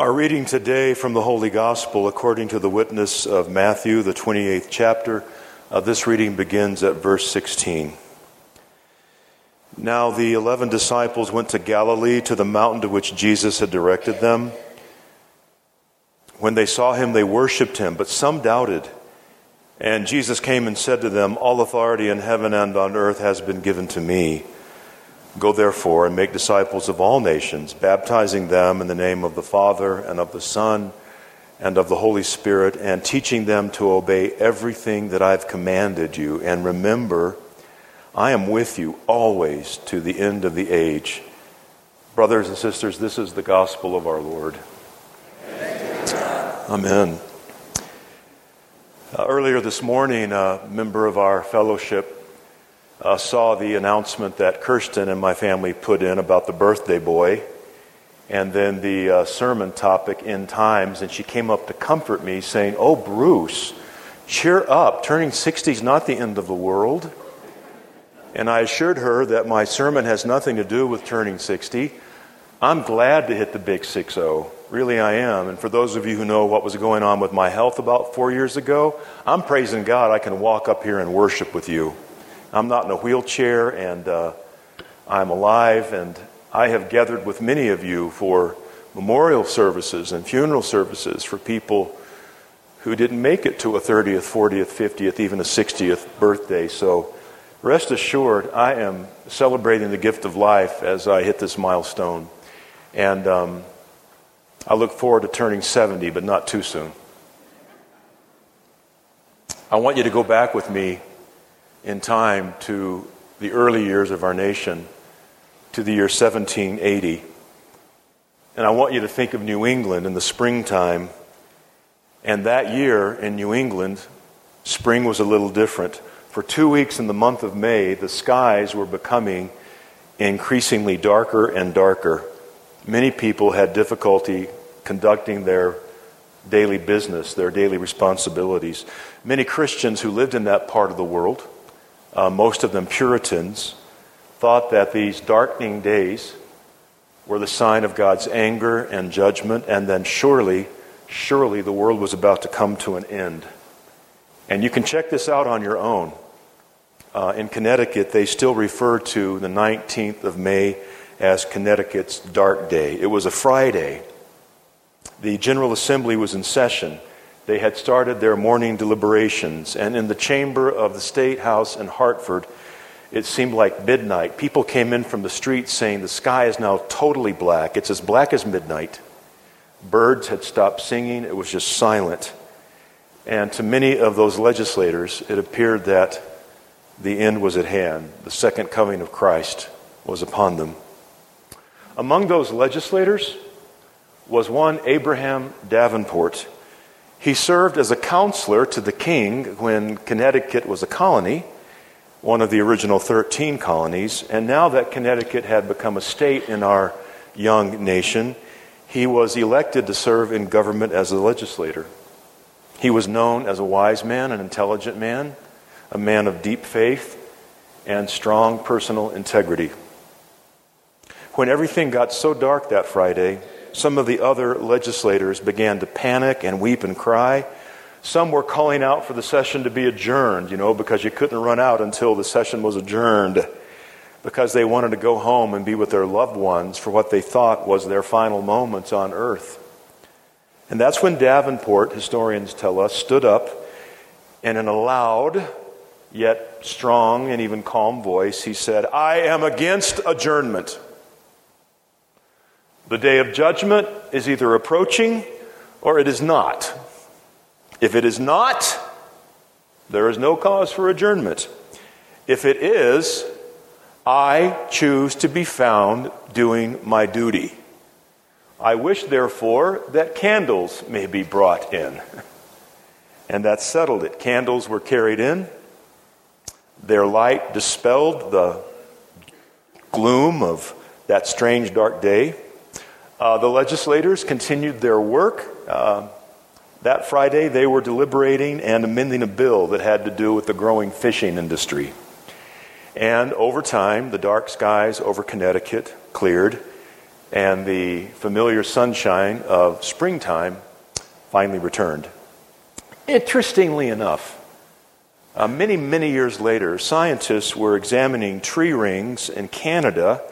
Our reading today from the Holy Gospel, according to the witness of Matthew, the 28th chapter, uh, this reading begins at verse 16. Now the eleven disciples went to Galilee to the mountain to which Jesus had directed them. When they saw him, they worshipped him, but some doubted. And Jesus came and said to them, All authority in heaven and on earth has been given to me. Go therefore and make disciples of all nations, baptizing them in the name of the Father and of the Son and of the Holy Spirit, and teaching them to obey everything that I've commanded you. And remember, I am with you always to the end of the age. Brothers and sisters, this is the gospel of our Lord. Amen. Uh, earlier this morning, a member of our fellowship uh, saw the announcement that Kirsten and my family put in about the birthday boy, and then the uh, sermon topic in times, and she came up to comfort me, saying, Oh, Bruce, cheer up. Turning 60 is not the end of the world. And I assured her that my sermon has nothing to do with turning 60. I'm glad to hit the big 6 0. Really, I am. And for those of you who know what was going on with my health about four years ago, I'm praising God I can walk up here and worship with you. I'm not in a wheelchair and uh, I'm alive, and I have gathered with many of you for memorial services and funeral services for people who didn't make it to a 30th, 40th, 50th, even a 60th birthday. So rest assured, I am celebrating the gift of life as I hit this milestone. And um, I look forward to turning 70, but not too soon. I want you to go back with me in time to the early years of our nation, to the year 1780. And I want you to think of New England in the springtime. And that year in New England, spring was a little different. For two weeks in the month of May, the skies were becoming increasingly darker and darker. Many people had difficulty conducting their daily business, their daily responsibilities. Many Christians who lived in that part of the world uh, most of them Puritans, thought that these darkening days were the sign of God's anger and judgment, and then surely, surely the world was about to come to an end. And you can check this out on your own. Uh, in Connecticut, they still refer to the 19th of May as Connecticut's Dark Day. It was a Friday. The General Assembly was in session they had started their morning deliberations, and in the chamber of the State House in Hartford, it seemed like midnight. People came in from the streets saying the sky is now totally black. It's as black as midnight. Birds had stopped singing, it was just silent. And to many of those legislators, it appeared that the end was at hand. The second coming of Christ was upon them. Among those legislators was one Abraham Davenport. He served as a counselor to the king when Connecticut was a colony, one of the original 13 colonies. And now that Connecticut had become a state in our young nation, he was elected to serve in government as a legislator. He was known as a wise man, an intelligent man, a man of deep faith, and strong personal integrity. When everything got so dark that Friday, some of the other legislators began to panic and weep and cry. Some were calling out for the session to be adjourned, you know, because you couldn't run out until the session was adjourned, because they wanted to go home and be with their loved ones for what they thought was their final moments on earth. And that's when Davenport, historians tell us, stood up and in a loud, yet strong and even calm voice, he said, I am against adjournment. The day of judgment is either approaching or it is not. If it is not, there is no cause for adjournment. If it is, I choose to be found doing my duty. I wish, therefore, that candles may be brought in. And that settled it. Candles were carried in. Their light dispelled the gloom of that strange dark day. Uh, the legislators continued their work. Uh, that Friday, they were deliberating and amending a bill that had to do with the growing fishing industry. And over time, the dark skies over Connecticut cleared, and the familiar sunshine of springtime finally returned. Interestingly enough, uh, many, many years later, scientists were examining tree rings in Canada,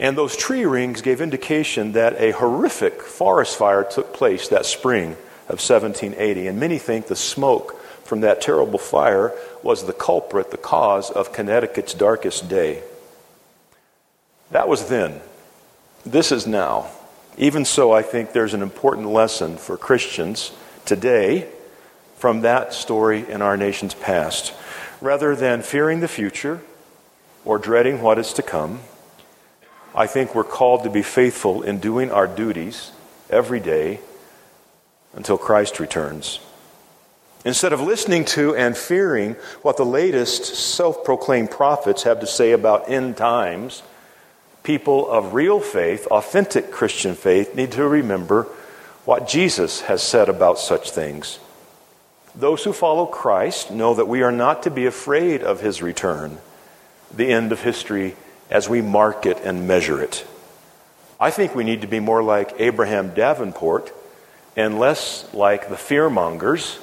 and those tree rings gave indication that a horrific forest fire took place that spring of 1780. And many think the smoke from that terrible fire was the culprit, the cause of Connecticut's darkest day. That was then. This is now. Even so, I think there's an important lesson for Christians today from that story in our nation's past. Rather than fearing the future or dreading what is to come, I think we're called to be faithful in doing our duties every day until Christ returns. Instead of listening to and fearing what the latest self proclaimed prophets have to say about end times, people of real faith, authentic Christian faith, need to remember what Jesus has said about such things. Those who follow Christ know that we are not to be afraid of his return, the end of history, as we mark it and measure it. I think we need to be more like Abraham Davenport and less like the fearmongers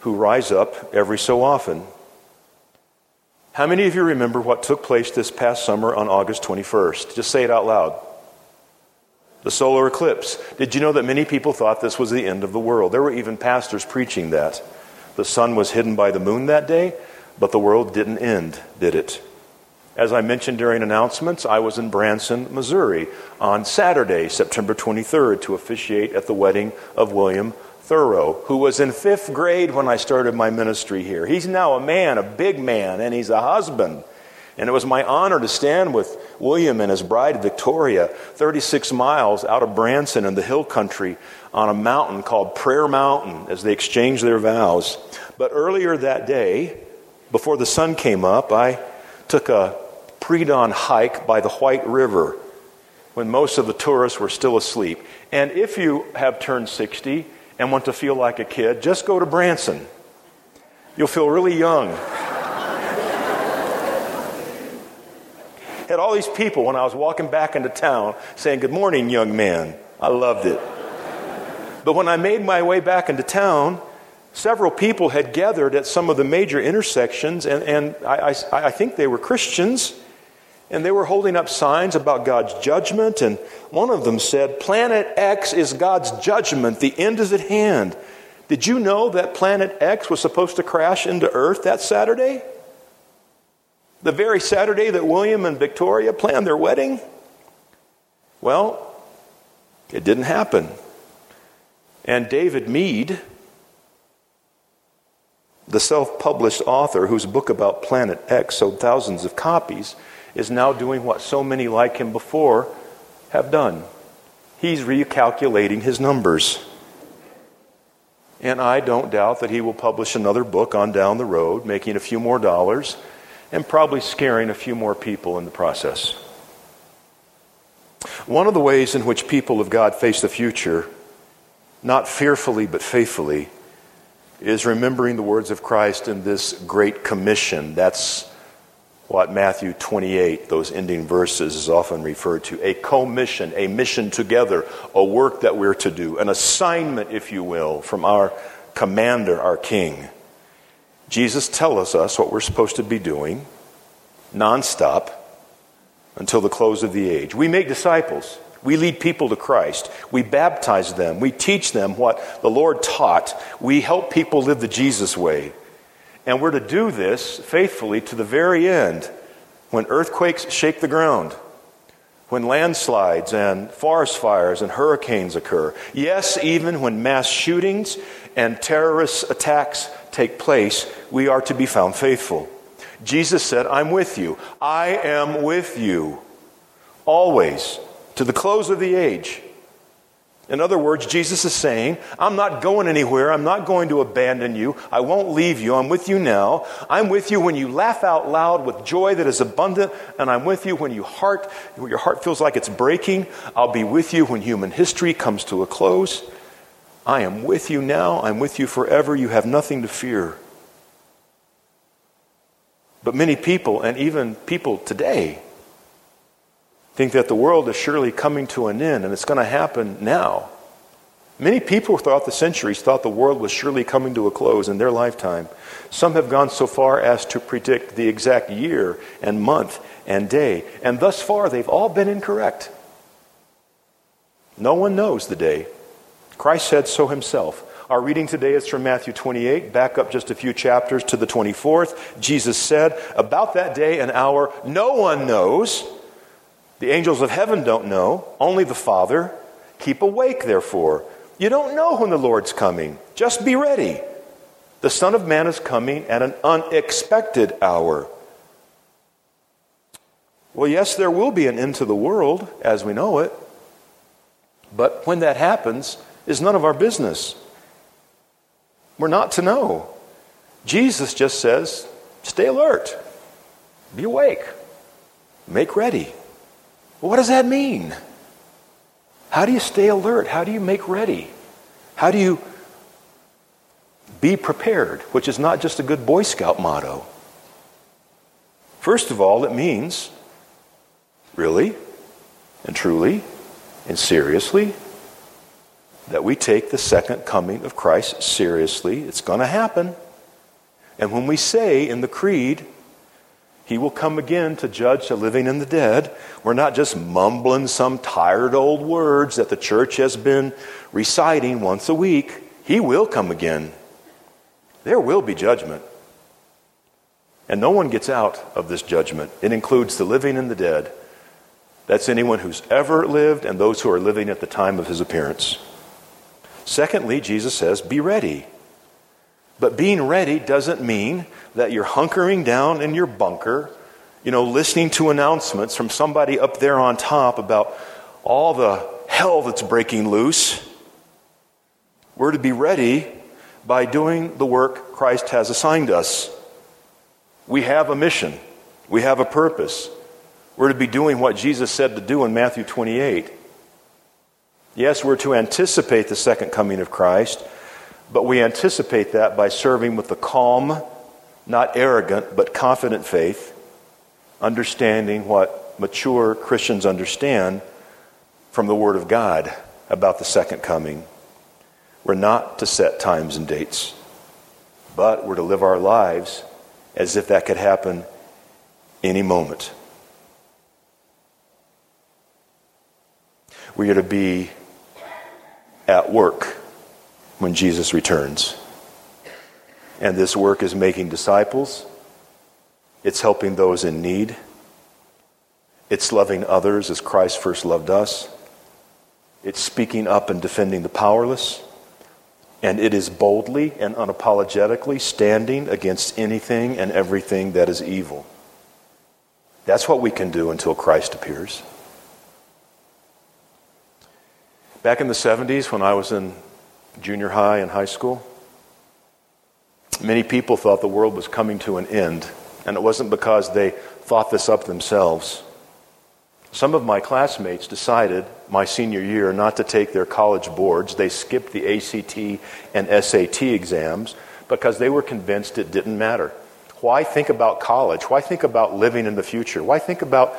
who rise up every so often. How many of you remember what took place this past summer on August 21st? Just say it out loud. The solar eclipse. Did you know that many people thought this was the end of the world? There were even pastors preaching that. The sun was hidden by the moon that day, but the world didn't end, did it? As I mentioned during announcements, I was in Branson, Missouri on Saturday, September 23rd, to officiate at the wedding of William Thoreau, who was in fifth grade when I started my ministry here. He's now a man, a big man, and he's a husband. And it was my honor to stand with William and his bride Victoria 36 miles out of Branson in the hill country on a mountain called Prayer Mountain as they exchanged their vows. But earlier that day, before the sun came up, I took a pre dawn hike by the White River when most of the tourists were still asleep. And if you have turned 60 and want to feel like a kid, just go to Branson. You'll feel really young. Had all these people when I was walking back into town saying, Good morning, young man. I loved it. But when I made my way back into town, several people had gathered at some of the major intersections, and, and I, I, I think they were Christians, and they were holding up signs about God's judgment. And one of them said, Planet X is God's judgment, the end is at hand. Did you know that Planet X was supposed to crash into Earth that Saturday? The very Saturday that William and Victoria planned their wedding? Well, it didn't happen. And David Meade, the self published author whose book about Planet X sold thousands of copies, is now doing what so many like him before have done. He's recalculating his numbers. And I don't doubt that he will publish another book on down the road, making a few more dollars and probably scaring a few more people in the process. One of the ways in which people of God face the future, not fearfully but faithfully, is remembering the words of Christ in this great commission. That's what Matthew 28, those ending verses, is often referred to a commission, a mission together, a work that we're to do, an assignment, if you will, from our commander, our king. Jesus tells us what we're supposed to be doing nonstop until the close of the age. We make disciples. We lead people to Christ. We baptize them. We teach them what the Lord taught. We help people live the Jesus way. And we're to do this faithfully to the very end when earthquakes shake the ground, when landslides and forest fires and hurricanes occur. Yes, even when mass shootings and terrorist attacks take place, we are to be found faithful. Jesus said, I'm with you. I am with you always to the close of the age. In other words, Jesus is saying, I'm not going anywhere. I'm not going to abandon you. I won't leave you. I'm with you now. I'm with you when you laugh out loud with joy that is abundant, and I'm with you when you heart, when your heart feels like it's breaking. I'll be with you when human history comes to a close. I am with you now. I'm with you forever. You have nothing to fear. But many people, and even people today, think that the world is surely coming to an end and it's going to happen now. Many people throughout the centuries thought the world was surely coming to a close in their lifetime. Some have gone so far as to predict the exact year and month and day, and thus far they've all been incorrect. No one knows the day. Christ said so himself. Our reading today is from Matthew 28. Back up just a few chapters to the 24th. Jesus said, About that day and hour, no one knows. The angels of heaven don't know, only the Father. Keep awake, therefore you don't know when the Lord's coming. Just be ready. The Son of Man is coming at an unexpected hour. Well, yes, there will be an end to the world as we know it. But when that happens is none of our business. We're not to know. Jesus just says, stay alert, be awake, make ready. What does that mean? How do you stay alert? How do you make ready? How do you be prepared, which is not just a good Boy Scout motto? First of all, it means really and truly and seriously that we take the second coming of Christ seriously. It's going to happen. And when we say in the Creed, he will come again to judge the living and the dead. We're not just mumbling some tired old words that the church has been reciting once a week. He will come again. There will be judgment. And no one gets out of this judgment. It includes the living and the dead. That's anyone who's ever lived and those who are living at the time of his appearance. Secondly, Jesus says, Be ready. But being ready doesn't mean that you're hunkering down in your bunker, you know, listening to announcements from somebody up there on top about all the hell that's breaking loose. We're to be ready by doing the work Christ has assigned us. We have a mission, we have a purpose. We're to be doing what Jesus said to do in Matthew 28. Yes, we're to anticipate the second coming of Christ, but we anticipate that by serving with the calm, not arrogant, but confident faith, understanding what mature Christians understand from the Word of God about the second coming. We're not to set times and dates, but we're to live our lives as if that could happen any moment. We are to be at work when Jesus returns. And this work is making disciples, it's helping those in need, it's loving others as Christ first loved us, it's speaking up and defending the powerless, and it is boldly and unapologetically standing against anything and everything that is evil. That's what we can do until Christ appears. Back in the 70s, when I was in junior high and high school, Many people thought the world was coming to an end, and it wasn't because they thought this up themselves. Some of my classmates decided my senior year not to take their college boards. They skipped the ACT and SAT exams because they were convinced it didn't matter. Why think about college? Why think about living in the future? Why think about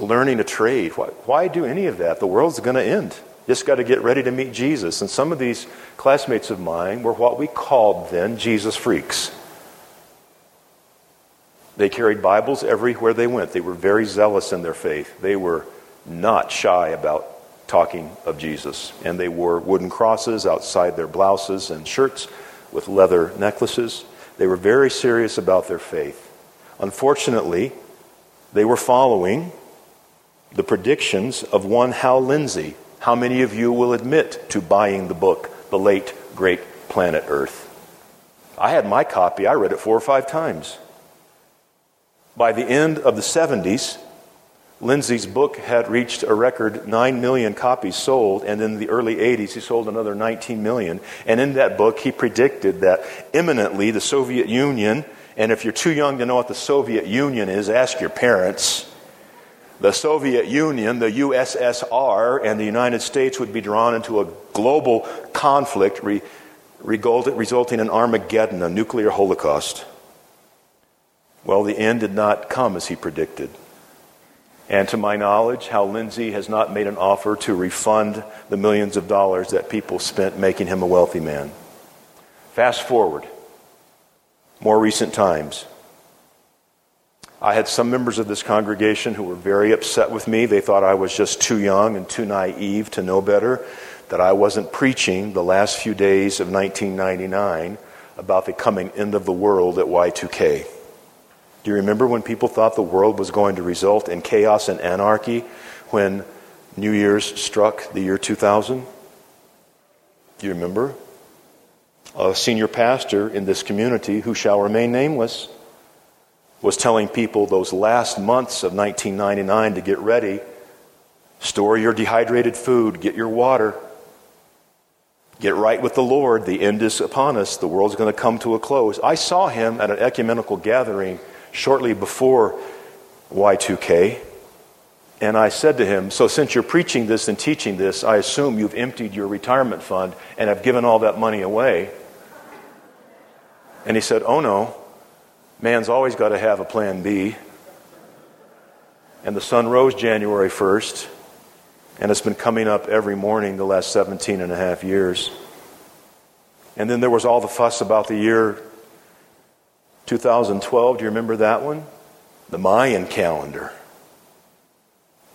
learning a trade? Why, why do any of that? The world's going to end. Just got to get ready to meet Jesus. And some of these classmates of mine were what we called then Jesus freaks. They carried Bibles everywhere they went. They were very zealous in their faith. They were not shy about talking of Jesus. And they wore wooden crosses outside their blouses and shirts with leather necklaces. They were very serious about their faith. Unfortunately, they were following the predictions of one Hal Lindsey, how many of you will admit to buying the book, The Late Great Planet Earth? I had my copy, I read it four or five times. By the end of the 70s, Lindsey's book had reached a record 9 million copies sold, and in the early 80s, he sold another 19 million. And in that book, he predicted that imminently the Soviet Union, and if you're too young to know what the Soviet Union is, ask your parents the Soviet Union, the USSR, and the United States would be drawn into a global conflict re- resulting in Armageddon, a nuclear holocaust. Well, the end did not come as he predicted. And to my knowledge, Hal Lindsey has not made an offer to refund the millions of dollars that people spent making him a wealthy man. Fast forward, more recent times. I had some members of this congregation who were very upset with me. They thought I was just too young and too naive to know better, that I wasn't preaching the last few days of 1999 about the coming end of the world at Y2K. Do you remember when people thought the world was going to result in chaos and anarchy when New Year's struck the year 2000? Do you remember? A senior pastor in this community, who shall remain nameless, was telling people those last months of 1999 to get ready. Store your dehydrated food, get your water, get right with the Lord. The end is upon us, the world's going to come to a close. I saw him at an ecumenical gathering shortly before Y2K. And I said to him, So, since you're preaching this and teaching this, I assume you've emptied your retirement fund and have given all that money away. And he said, Oh no, Man's always got to have a plan B. And the sun rose January 1st, and it's been coming up every morning the last 17 and a half years. And then there was all the fuss about the year 2012. Do you remember that one? The Mayan calendar.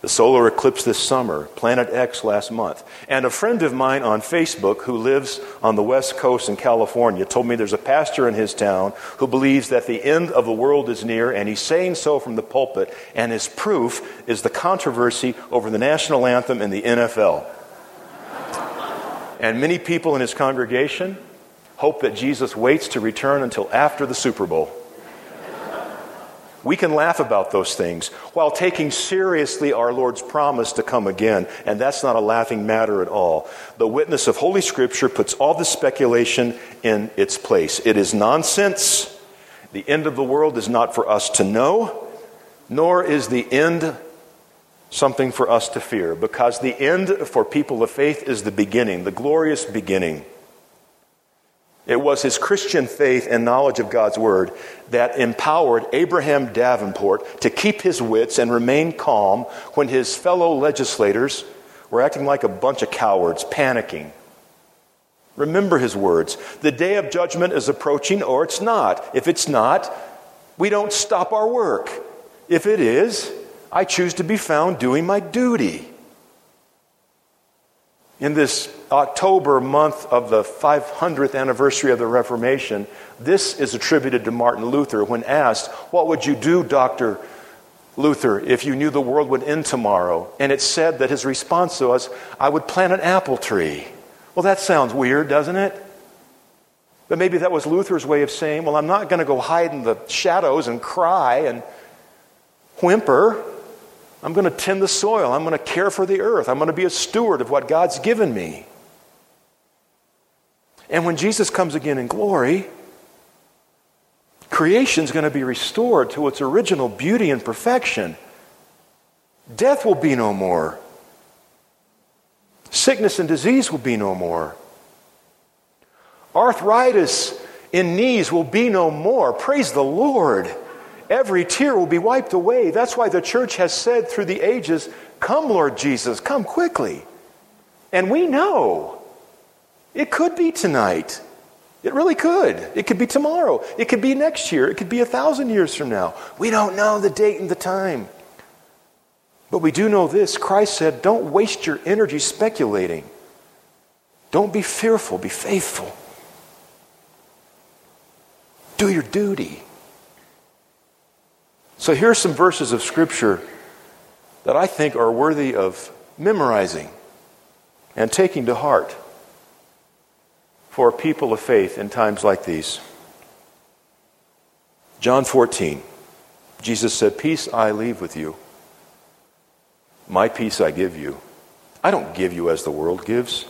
The solar eclipse this summer, Planet X last month. And a friend of mine on Facebook who lives on the West Coast in California told me there's a pastor in his town who believes that the end of the world is near, and he's saying so from the pulpit. And his proof is the controversy over the national anthem in the NFL. And many people in his congregation hope that Jesus waits to return until after the Super Bowl. We can laugh about those things while taking seriously our Lord's promise to come again, and that's not a laughing matter at all. The witness of Holy Scripture puts all this speculation in its place. It is nonsense. The end of the world is not for us to know, nor is the end something for us to fear, because the end for people of faith is the beginning, the glorious beginning. It was his Christian faith and knowledge of God's word that empowered Abraham Davenport to keep his wits and remain calm when his fellow legislators were acting like a bunch of cowards, panicking. Remember his words. The day of judgment is approaching, or it's not. If it's not, we don't stop our work. If it is, I choose to be found doing my duty. In this October month of the 500th anniversary of the Reformation, this is attributed to Martin Luther when asked, What would you do, Dr. Luther, if you knew the world would end tomorrow? And it said that his response was, I would plant an apple tree. Well, that sounds weird, doesn't it? But maybe that was Luther's way of saying, Well, I'm not going to go hide in the shadows and cry and whimper. I'm going to tend the soil. I'm going to care for the earth. I'm going to be a steward of what God's given me. And when Jesus comes again in glory, creation's going to be restored to its original beauty and perfection. Death will be no more. Sickness and disease will be no more. Arthritis in knees will be no more. Praise the Lord. Every tear will be wiped away. That's why the church has said through the ages, Come, Lord Jesus, come quickly. And we know it could be tonight. It really could. It could be tomorrow. It could be next year. It could be a thousand years from now. We don't know the date and the time. But we do know this Christ said, Don't waste your energy speculating. Don't be fearful, be faithful. Do your duty. So here are some verses of Scripture that I think are worthy of memorizing and taking to heart for people of faith in times like these. John 14, Jesus said, Peace I leave with you, my peace I give you. I don't give you as the world gives.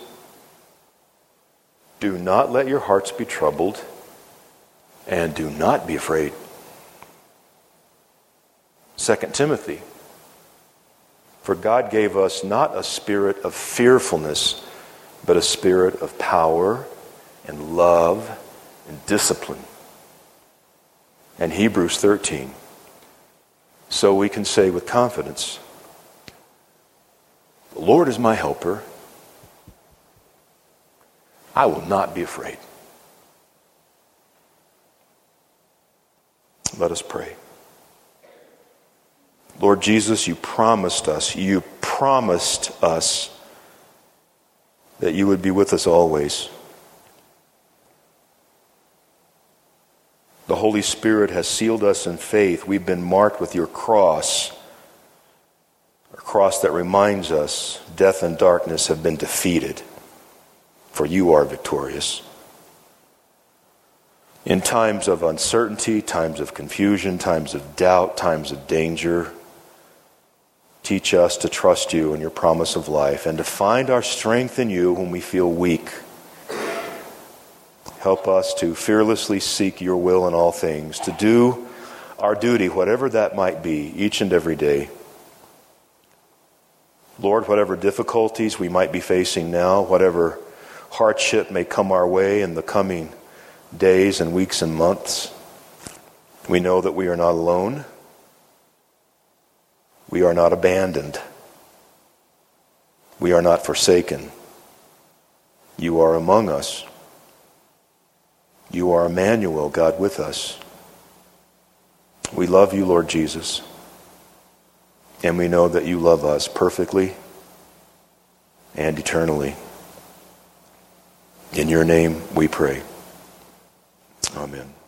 Do not let your hearts be troubled, and do not be afraid. 2 Timothy, for God gave us not a spirit of fearfulness, but a spirit of power and love and discipline. And Hebrews 13. So we can say with confidence, The Lord is my helper. I will not be afraid. Let us pray. Lord Jesus, you promised us, you promised us that you would be with us always. The Holy Spirit has sealed us in faith. We've been marked with your cross, a cross that reminds us death and darkness have been defeated, for you are victorious. In times of uncertainty, times of confusion, times of doubt, times of danger, teach us to trust you and your promise of life and to find our strength in you when we feel weak. Help us to fearlessly seek your will in all things, to do our duty, whatever that might be, each and every day. Lord, whatever difficulties we might be facing now, whatever hardship may come our way in the coming days and weeks and months, we know that we are not alone. We are not abandoned. We are not forsaken. You are among us. You are Emmanuel, God with us. We love you, Lord Jesus. And we know that you love us perfectly and eternally. In your name we pray. Amen.